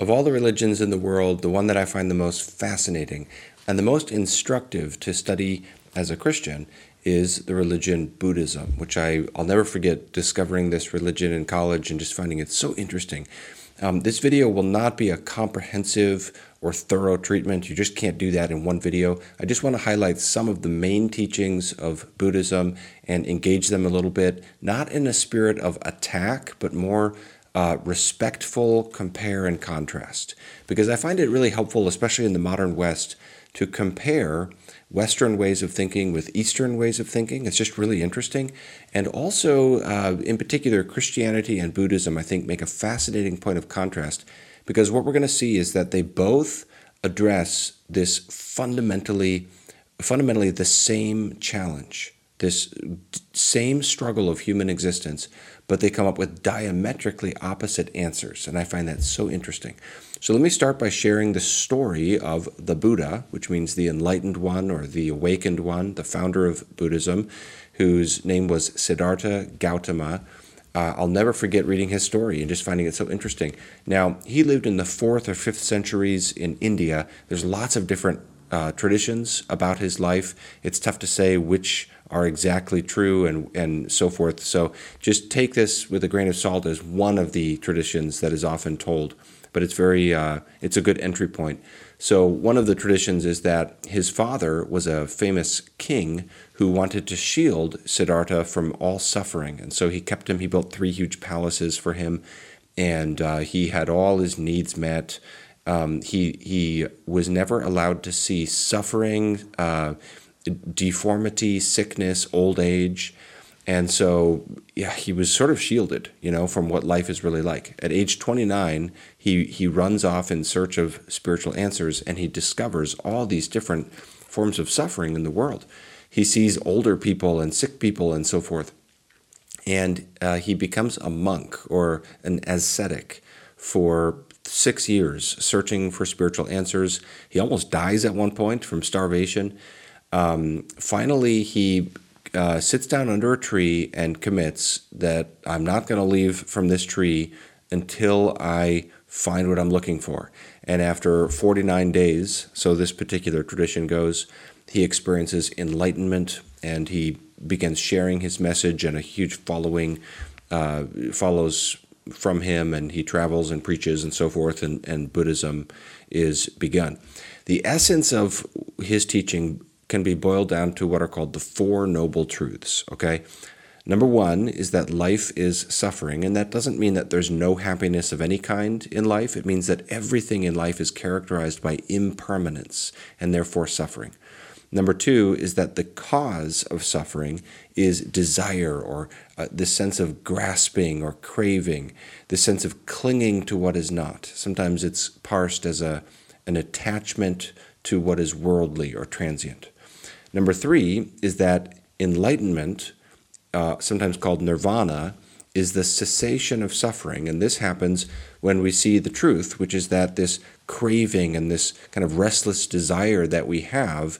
Of all the religions in the world, the one that I find the most fascinating and the most instructive to study as a Christian is the religion Buddhism, which I, I'll never forget discovering this religion in college and just finding it so interesting. Um, this video will not be a comprehensive or thorough treatment. You just can't do that in one video. I just want to highlight some of the main teachings of Buddhism and engage them a little bit, not in a spirit of attack, but more uh, respectful compare and contrast. Because I find it really helpful, especially in the modern West, to compare Western ways of thinking with Eastern ways of thinking. It's just really interesting. And also, uh, in particular, Christianity and Buddhism, I think, make a fascinating point of contrast because what we're going to see is that they both address this fundamentally, fundamentally the same challenge, this same struggle of human existence, but they come up with diametrically opposite answers. And I find that so interesting. So let me start by sharing the story of the Buddha, which means the enlightened one or the awakened one, the founder of Buddhism, whose name was Siddhartha Gautama. Uh, I'll never forget reading his story and just finding it so interesting. Now, he lived in the fourth or fifth centuries in India. There's lots of different uh, traditions about his life. It's tough to say which are exactly true and, and so forth. So just take this with a grain of salt as one of the traditions that is often told. But it's very uh, it's a good entry point. So one of the traditions is that his father was a famous king who wanted to shield Siddhartha from all suffering, and so he kept him. He built three huge palaces for him, and uh, he had all his needs met. Um, he he was never allowed to see suffering. Uh, deformity, sickness, old age. And so, yeah, he was sort of shielded, you know, from what life is really like. At age 29, he, he runs off in search of spiritual answers and he discovers all these different forms of suffering in the world. He sees older people and sick people and so forth. And uh, he becomes a monk or an ascetic for six years, searching for spiritual answers. He almost dies at one point from starvation. Um, finally, he uh, sits down under a tree and commits that I'm not going to leave from this tree until I find what I'm looking for. And after 49 days, so this particular tradition goes, he experiences enlightenment and he begins sharing his message, and a huge following uh, follows from him, and he travels and preaches and so forth, and, and Buddhism is begun. The essence of his teaching can be boiled down to what are called the Four Noble Truths, okay? Number one is that life is suffering, and that doesn't mean that there's no happiness of any kind in life. It means that everything in life is characterized by impermanence and therefore suffering. Number two is that the cause of suffering is desire or uh, the sense of grasping or craving, the sense of clinging to what is not. Sometimes it's parsed as a, an attachment to what is worldly or transient. Number three is that enlightenment, uh, sometimes called nirvana, is the cessation of suffering. And this happens when we see the truth, which is that this craving and this kind of restless desire that we have,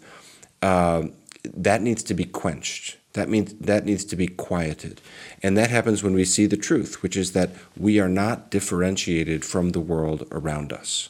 uh, that needs to be quenched. That means that needs to be quieted. And that happens when we see the truth, which is that we are not differentiated from the world around us.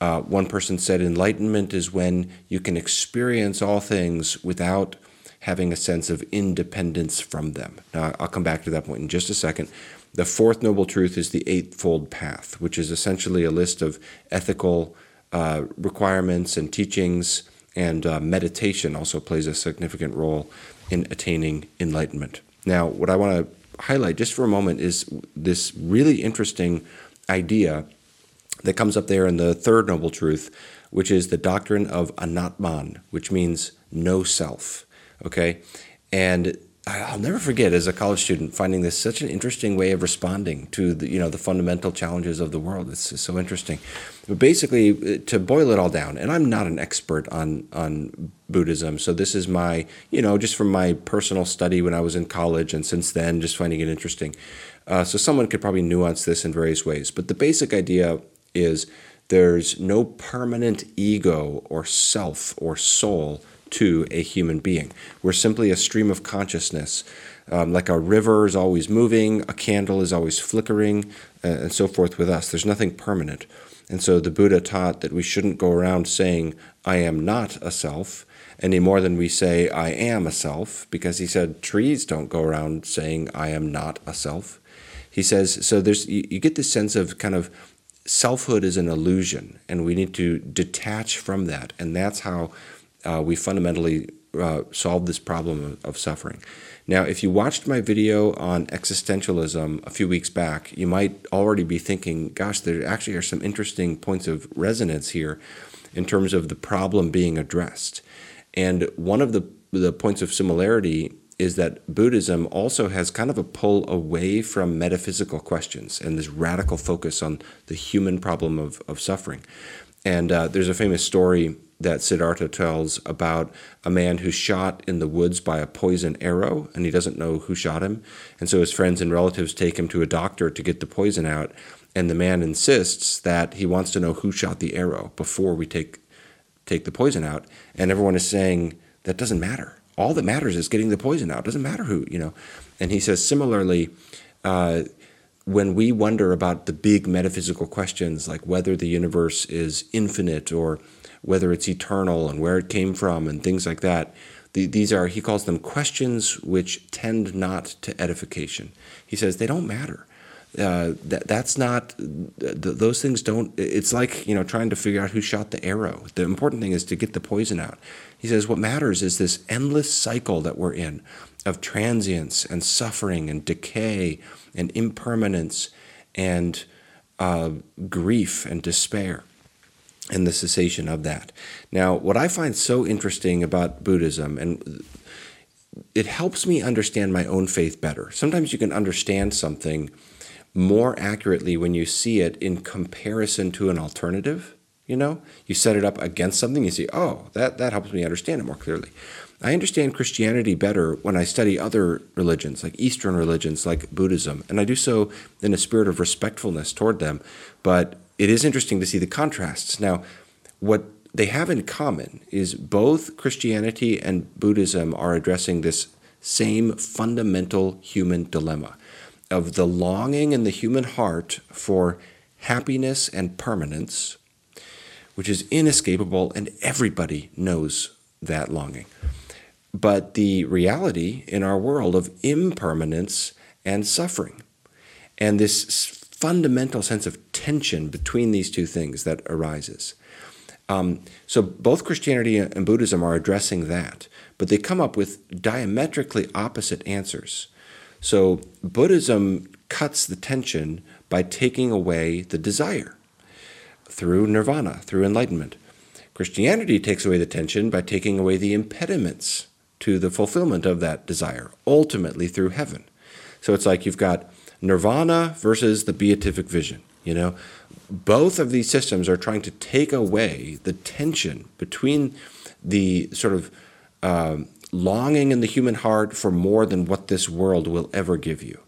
Uh, one person said enlightenment is when you can experience all things without having a sense of independence from them. Now, I'll come back to that point in just a second. The fourth noble truth is the Eightfold Path, which is essentially a list of ethical uh, requirements and teachings, and uh, meditation also plays a significant role in attaining enlightenment. Now, what I want to highlight just for a moment is this really interesting idea that comes up there in the third noble truth, which is the doctrine of anatman, which means no self. Okay, and I'll never forget as a college student finding this such an interesting way of responding to the you know the fundamental challenges of the world. It's so interesting. But basically, to boil it all down, and I'm not an expert on on Buddhism, so this is my you know just from my personal study when I was in college, and since then just finding it interesting. Uh, so someone could probably nuance this in various ways, but the basic idea is there's no permanent ego or self or soul to a human being. We're simply a stream of consciousness. Um, like a river is always moving, a candle is always flickering, uh, and so forth with us. There's nothing permanent. And so the Buddha taught that we shouldn't go around saying, I am not a self, any more than we say, I am a self, because he said trees don't go around saying, I am not a self. He says, so there's, you, you get this sense of kind of selfhood is an illusion, and we need to detach from that. And that's how uh, we fundamentally uh, solve this problem of, of, suffering. Now, if you watched my video on existentialism a few weeks back, you might already be thinking, gosh, there actually are some interesting points of resonance here in terms of the problem being addressed. And one of the, the points of similarity is that Buddhism also has kind of a pull away from metaphysical questions and this radical focus on the human problem of, of suffering. And uh, there's a famous story that Siddhartha tells about a man who's shot in the woods by a poison arrow and he doesn't know who shot him. And so his friends and relatives take him to a doctor to get the poison out. And the man insists that he wants to know who shot the arrow before we take take the poison out. And everyone is saying that doesn't matter. All that matters is getting the poison out. It doesn't matter who, you know. And he says similarly, uh, when we wonder about the big metaphysical questions like whether the universe is infinite or whether it's eternal and where it came from and things like that, the, these are, he calls them questions which tend not to edification. He says they don't matter uh, that that's not th- those things don't it's like you know trying to figure out who shot the arrow the important thing is to get the poison out he says what matters is this endless cycle that we're in of transience and suffering and decay and impermanence and uh, grief and despair and the cessation of that now what i find so interesting about buddhism and it helps me understand my own faith better sometimes you can understand something more accurately when you see it in comparison to an alternative. You know, you set it up against something, you see, oh, that, that helps me understand it more clearly. I understand Christianity better when I study other religions, like Eastern religions, like Buddhism, and I do so in a spirit of respectfulness toward them. But it is interesting to see the contrasts. Now, what they have in common is both Christianity and Buddhism are addressing this same fundamental human dilemma of the longing in the human heart for happiness and permanence, which is inescapable, and everybody knows that longing. But the reality in our world of impermanence and suffering, and this fundamental sense of tension between these two things that arises. Um, so both Christianity and Buddhism are addressing that, but they come up with diametrically opposite answers. So Buddhism cuts the tension by taking away the desire through nirvana, through enlightenment. Christianity takes away the tension by taking away the impediments to the fulfillment of that desire, ultimately through heaven. So it's like you've got nirvana versus the beatific vision, you know? Both of these systems are trying to take away the tension between the sort of um, longing in the human heart for more than what this world will ever give you.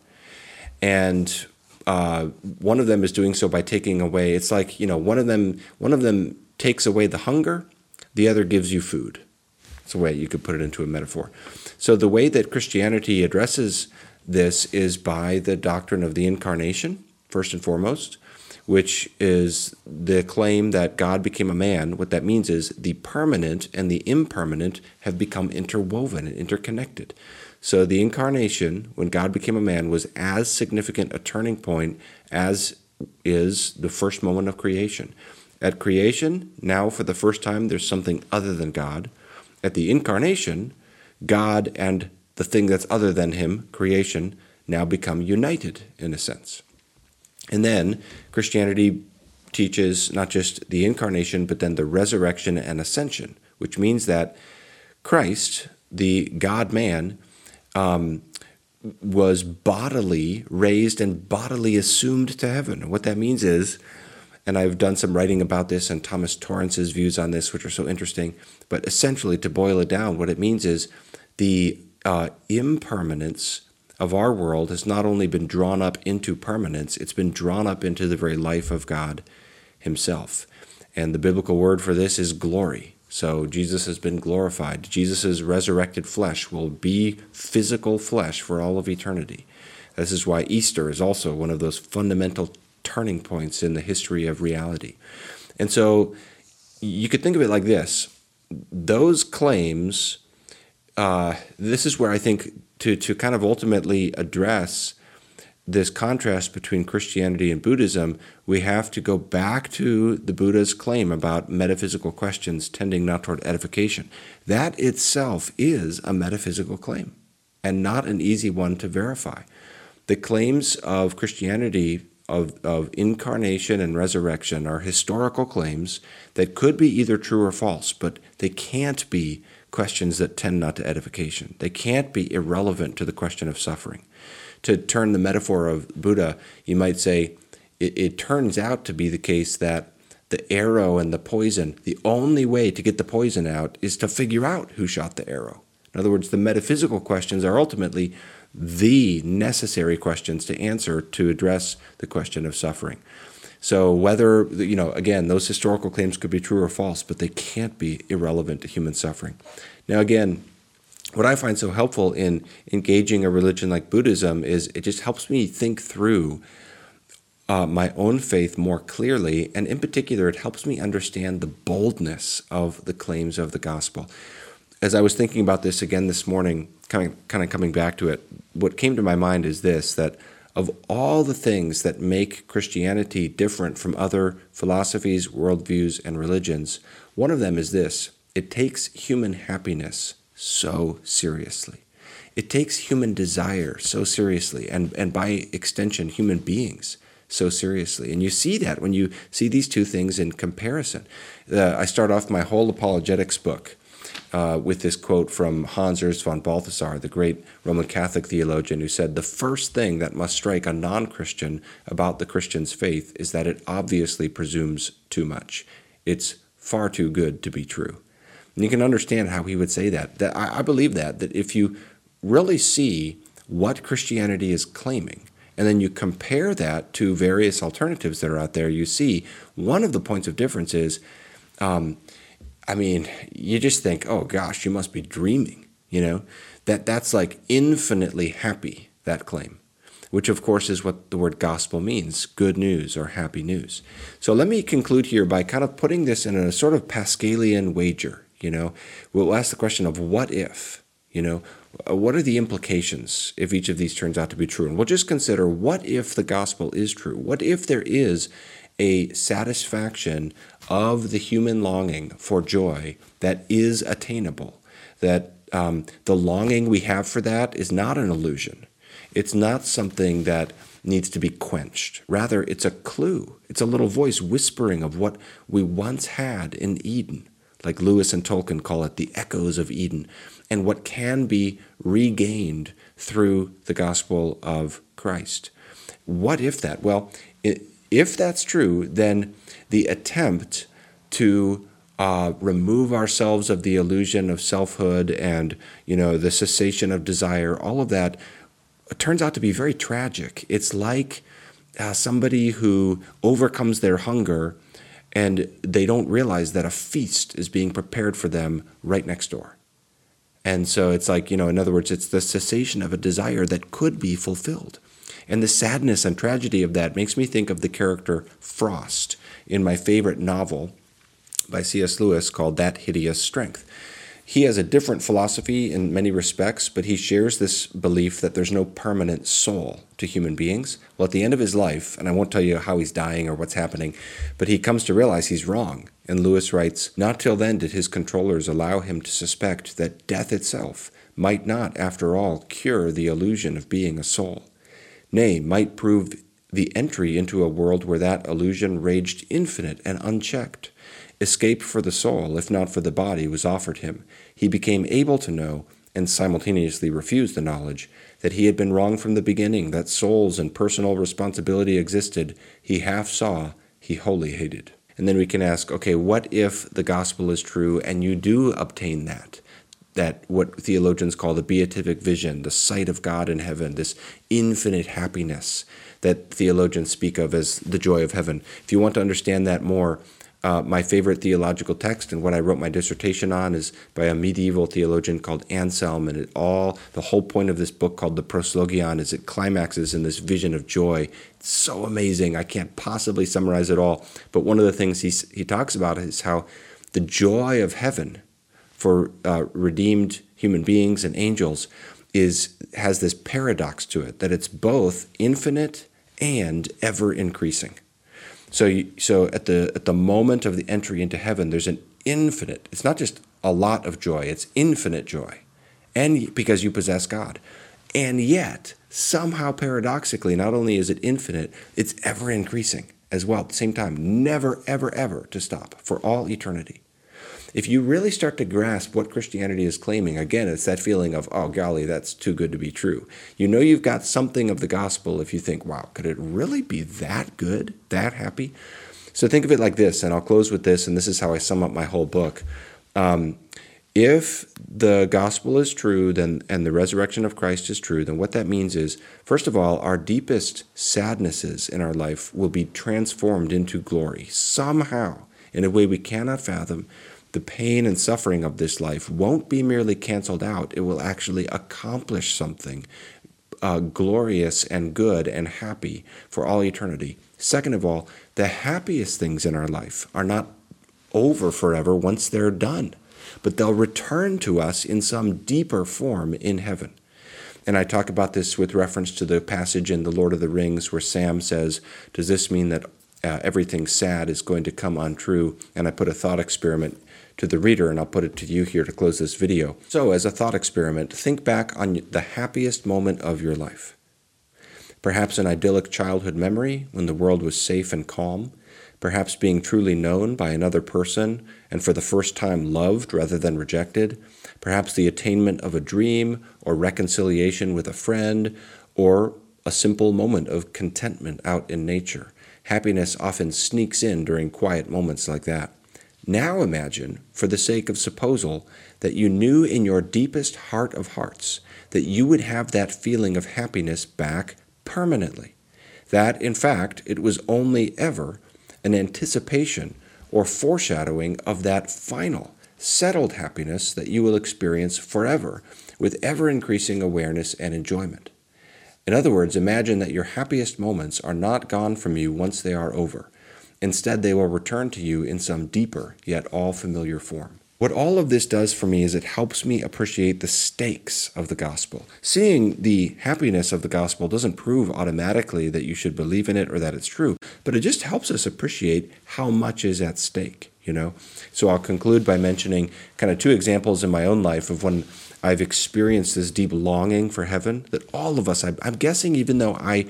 And uh, one of them is doing so by taking away. It's like you know, one of them one of them takes away the hunger, the other gives you food. It's a way you could put it into a metaphor. So the way that Christianity addresses this is by the doctrine of the incarnation, first and foremost, which is the claim that God became a man. What that means is the permanent and the impermanent have become interwoven and interconnected. So the incarnation, when God became a man, was as significant a turning point as is the first moment of creation. At creation, now for the first time, there's something other than God. At the incarnation, God and the thing that's other than Him, creation, now become united in a sense. And then Christianity teaches not just the incarnation, but then the resurrection and ascension, which means that Christ, the God man, um, was bodily raised and bodily assumed to heaven. What that means is, and I've done some writing about this and Thomas Torrance's views on this, which are so interesting, but essentially, to boil it down, what it means is the uh, impermanence of our world has not only been drawn up into permanence, it's been drawn up into the very life of God Himself. And the biblical word for this is glory. So Jesus has been glorified. Jesus' resurrected flesh will be physical flesh for all of eternity. This is why Easter is also one of those fundamental turning points in the history of reality. And so you could think of it like this those claims, uh, this is where I think to, to kind of ultimately address this contrast between Christianity and Buddhism, we have to go back to the Buddha's claim about metaphysical questions tending not toward edification. That itself is a metaphysical claim and not an easy one to verify. The claims of Christianity of, of incarnation and resurrection are historical claims that could be either true or false, but they can't be questions that tend not to edification. They can't be irrelevant to the question of suffering to turn the metaphor of Buddha, you might say it, it turns out to be the case that the arrow and the poison, the only way to get the poison out is to figure out who shot the arrow. In other words, the metaphysical questions are ultimately the necessary questions to answer to address the question of suffering. So, whether, you know, again, those historical claims could be true or false, but they can't be irrelevant to human suffering. Now, again, what I find so helpful in engaging a religion like Buddhism is it just helps me think through uh, my own faith more clearly, and in particular, it helps me understand the boldness of the claims of the gospel. As I was thinking about this again this morning, kind of, kind of coming back to it, what came to my mind is this that of all the things that make Christianity different from other philosophies, worldviews, and religions, one of them is this it takes human happiness so seriously. It takes human desire so seriously, and, and by extension, human beings so seriously. And you see that when you see these two things in comparison. Uh, I start off my whole apologetics book uh, with this quote from Hans Urs von Balthasar, the great Roman Catholic theologian, who said, The first thing that must strike a non Christian about the Christian's faith is that it obviously presumes too much. It's far too good to be true. And you can understand how he would say that. That I, I believe that that if you really see what Christianity is claiming, and then you compare that to various alternatives that are out there, you see one of the points of difference is, um, I mean, you just think, oh gosh, you must be dreaming, you know, that that's like infinitely happy that claim, which of course is what the word gospel means, good news or happy news. So let me conclude here by kind of putting this in a sort of Pascalian wager. You know, we'll ask the question of what if, you know, uh, what are the implications if each of these turns out to be true? And we'll just consider what if the gospel is true? What if there is a satisfaction of the human longing for joy that is attainable? That um, the longing we have for that is not an illusion. It's not something that needs to be quenched. Rather, it's a clue. It's a little voice whispering of what we once had in Eden like Lewis and Tolkien call it, the echoes of Eden, and what can be regained through the gospel of Christ. What if that? Well, if that's true, then the attempt to uh, remove ourselves of the illusion of selfhood and you know the cessation of desire, all of that turns out to be very tragic. It's like uh, somebody who overcomes their hunger and they don't realize that a feast is being prepared for them right next door. And so it's like, you know, in other words, it's the cessation of a desire that could be fulfilled. And the sadness and tragedy of that makes me think of the character Frost in my favorite novel by C.S. Lewis called That Hideous Strength. He has a different philosophy in many respects, but he shares this belief that there's no permanent soul to human beings. Well, at the end of his life, and I won't tell you how he's dying or what's happening, but he comes to realize he's wrong. And Lewis writes Not till then did his controllers allow him to suspect that death itself might not, after all, cure the illusion of being a soul. Nay, might prove the entry into a world where that illusion raged infinite and unchecked. Escape for the soul, if not for the body, was offered him. He became able to know, and simultaneously refused the knowledge, that he had been wrong from the beginning, that souls and personal responsibility existed. He half saw, he wholly hated. And then we can ask, okay, what if the gospel is true and you do obtain that? That what theologians call the beatific vision, the sight of God in heaven, this infinite happiness that theologians speak of as the joy of heaven. If you want to understand that more, Uh, my favorite theological text and what I wrote my dissertation on is by a medieval theologian called Anselm, and it all the whole point of this book called the Proslogion is it climaxes in this vision of joy. It's so amazing. I can't possibly summarize it all, but one of the things he he talks about is how the joy of heaven for uh, redeemed human beings and angels is has this paradox to it that it's both infinite and ever increasing. So, you, so at the at the moment of the entry into heaven, there's an infinite. It's not just a lot of joy; it's infinite joy, and because you possess God, and yet somehow paradoxically, not only is it infinite, it's ever increasing as well at the same time. Never, ever, ever to stop for all eternity. If you really start to grasp what Christianity is claiming, again, it's that feeling of, oh, golly, that's too good to be true. You know you've got something of the gospel if you think, wow, could it really be that good, that happy? So think of it like this, and I'll close with this, and this is how I sum up my whole book. Um, if the gospel is true then and the resurrection of Christ is true, then what that means is, first of all, our deepest sadnesses in our life will be transformed into glory somehow in a way we cannot fathom the pain and suffering of this life won't be merely canceled out, it will actually accomplish something uh, glorious and good and happy for all eternity. Second of all, the happiest things in our life are not over forever once they're done, but they'll return to us in some deeper form in heaven. And I talk about this with reference to the passage in The Lord of the Rings where Sam says, Does this mean that uh, everything sad is going to come untrue? And I put a thought experiment to the reader, and I'll put it to you here to close this video. So, as a thought experiment, think back on the happiest moment of your life. Perhaps an idyllic childhood memory when the world was safe and calm, perhaps being truly known by another person and for the first time loved rather than rejected, perhaps the attainment of a dream or reconciliation with a friend, or a simple moment of contentment out in nature. Happiness often sneaks in during quiet moments like that. Now imagine, for the sake of supposal, that you knew in your deepest heart of hearts that you would have that feeling of happiness back permanently. That, in fact, it was only ever an anticipation or foreshadowing of that final, settled happiness that you will experience forever with ever increasing awareness and enjoyment. In other words, imagine that your happiest moments are not gone from you once they are over Instead, they will return to you in some deeper, yet all familiar form. What all of this does for me is it helps me appreciate the stakes of the gospel. Seeing the happiness of the gospel doesn't prove automatically that you should believe in it or that it's true, but it just helps us appreciate how much is at stake, you know? So I'll conclude by mentioning kind of two examples in my own life of when I've experienced this deep longing for heaven that all of us, I'm guessing, even though I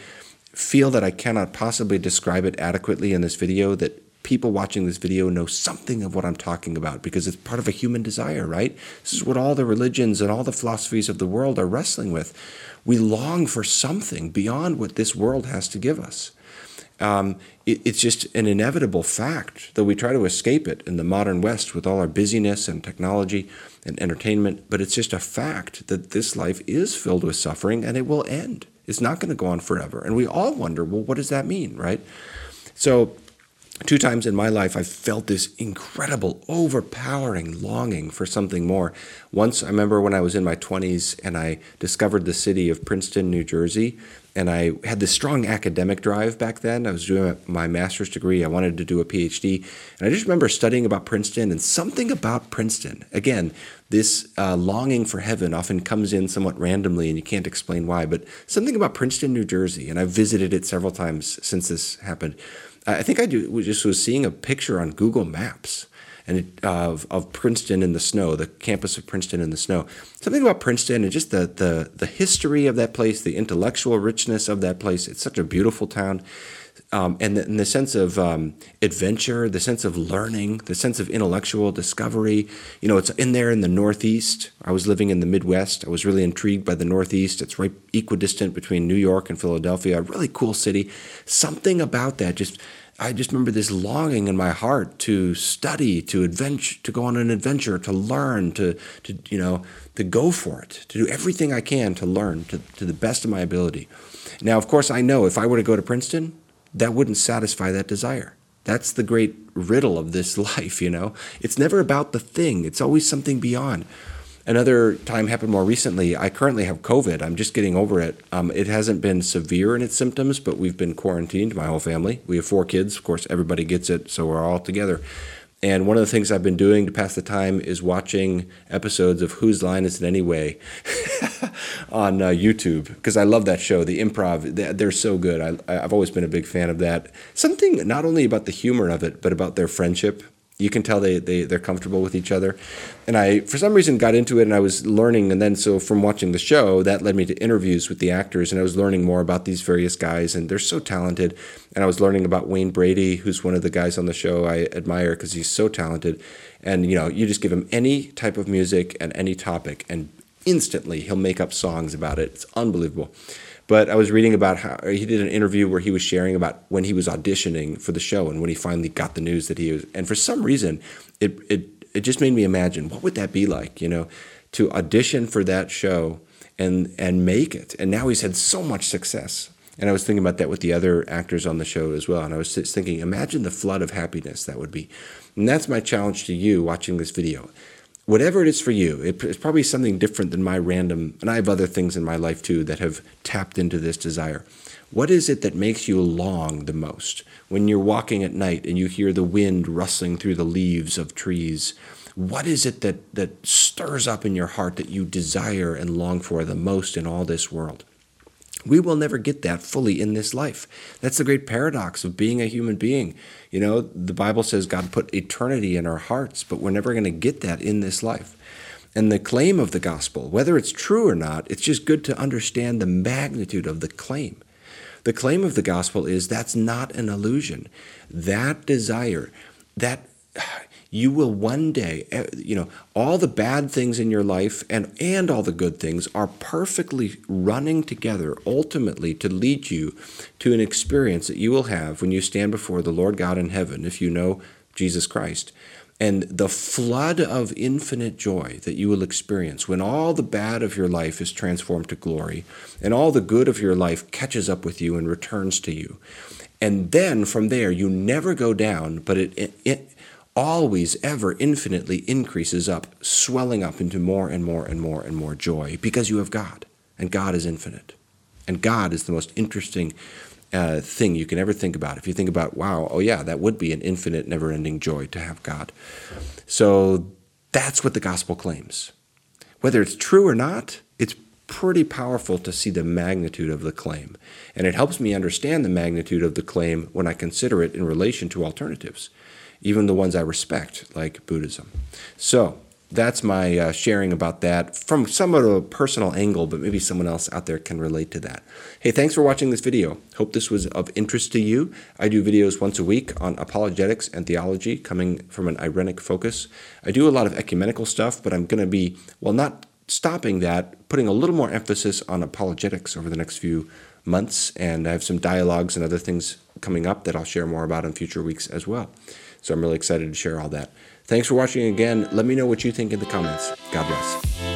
feel that I cannot possibly describe it adequately in this video, that people watching this video know something of what I'm talking about because it's part of a human desire, right? This is what all the religions and all the philosophies of the world are wrestling with. We long for something beyond what this world has to give us. Um, it, it's just an inevitable fact, though we try to escape it in the modern West with all our busyness and technology and entertainment. But it's just a fact that this life is filled with suffering and it will end. It's not going to go on forever. And we all wonder, well, what does that mean, right? So, two times in my life, I've felt this incredible, overpowering longing for something more. Once, I remember when I was in my 20s and I discovered the city of Princeton, New Jersey, and I had this strong academic drive back then. I was doing my master's degree. I wanted to do a PhD. And I just remember studying about Princeton and something about Princeton. Again, this uh, longing for heaven often comes in somewhat randomly and you can't explain why, but something about Princeton, New Jersey. And I've visited it several times since this happened. I think I do, just was seeing a picture on Google Maps and it, of, of Princeton in the snow, the campus of Princeton in the snow. Something about Princeton and just the, the, the history of that place, the intellectual richness of that place. It's such a beautiful town. Um, and, the, and, the, sense of um, adventure, the sense of learning, the sense of intellectual discovery. You know, it's in there in the Northeast. I was living in the Midwest. I was really intrigued by the Northeast. It's right equidistant between New York and Philadelphia. A really cool city. Something about that just I just remember this longing in my heart to study, to adventure, to go on an adventure, to learn, to, to you know, to go for it, to do everything I can to learn to, to the best of my ability. Now, of course, I know if I were to go to Princeton, that wouldn't satisfy that desire. That's the great riddle of this life, you know? It's never about the thing, it's always something beyond. Another time happened more recently. I currently have COVID. I'm just getting over it. Um, it hasn't been severe in its symptoms, but we've been quarantined, my whole family. We have four kids. Of course, everybody gets it, so we're all together. And one of the things I've been doing to pass the time is watching episodes of Whose Line Is It Anyway on uh, YouTube because I love that show. The improv, they're so good. I, I've always been a big fan of that. Something not only about the humor of it, but about their friendship you can tell they, they they're comfortable with each other. And i for some reason got into it and i was learning. And then so from watching the show that led me to interviews with the actors. And i was learning more about these various guys. And they're so talented. And i was learning about wayne brady who's one of the guys on the show i admire because he's so talented. And you know you just give him any type of music and any topic and instantly he'll make up songs about it. It's unbelievable but I was reading about how uh, he did an interview where he was sharing about when he was auditioning for the show and when he finally got the news that he was. And for some reason, it it it just made me imagine what would that be like, you know, to audition for that show and and make it. And now he's had so much success. And I was thinking about that with the other actors on the show as well. And I was just thinking, imagine the flood of happiness that would be. And that's my challenge to you watching this video whatever it is for you, it's probably something different than my random, and I have other things in my life too that have tapped into this desire. What is it that makes you long the most? When you're walking at night and you hear the wind rustling through the leaves of trees, what is it that, that stirs up in your heart that you desire and long for the most in all this world? We will never get that fully in this life. That's the great paradox of being a human being. You know, the Bible says God put eternity in our hearts, but we're never going to get that in this life. And the claim of the gospel, whether it's true or not, it's just good to understand the magnitude of the claim. The claim of the gospel is that's not an illusion. That desire, that you will one day, eh, you know, all the bad things in your life and, and all the good things are perfectly running together ultimately to lead you to an experience that you will have when you stand before the Lord God in heaven, if you know Jesus Christ. And the flood of infinite joy that you will experience when all the bad of your life is transformed to glory and all the good of your life catches up with you and returns to you. And then from there, you never go down, but it, it, it always ever infinitely increases up, swelling up into more and more and more and more joy because you have God, and God is infinite. And God is the most interesting uh, thing you can ever think about. If you think about, wow, oh yeah, that would be an infinite, never ending joy to have God. So that's what the gospel claims. Whether it's true or not, it's pretty powerful to see the magnitude of the claim. And it helps me understand the magnitude of the claim when I consider it in relation to alternatives even the ones I respect, like Buddhism. So that's my uh, sharing about that from somewhat of a personal angle, but maybe someone else out there can relate to that. Hey, thanks for watching this video. Hope this was of interest to you. I do videos once a week on apologetics and theology coming from an irenic focus. I do a lot of ecumenical stuff, but I'm going to be, well, not stopping that, putting a little more emphasis on apologetics over the next few months. And I have some dialogues and other things coming up that I'll share more about in future weeks as well. So I'm really excited to share all that. Thanks for watching again. Let me know what you think in the comments. God bless.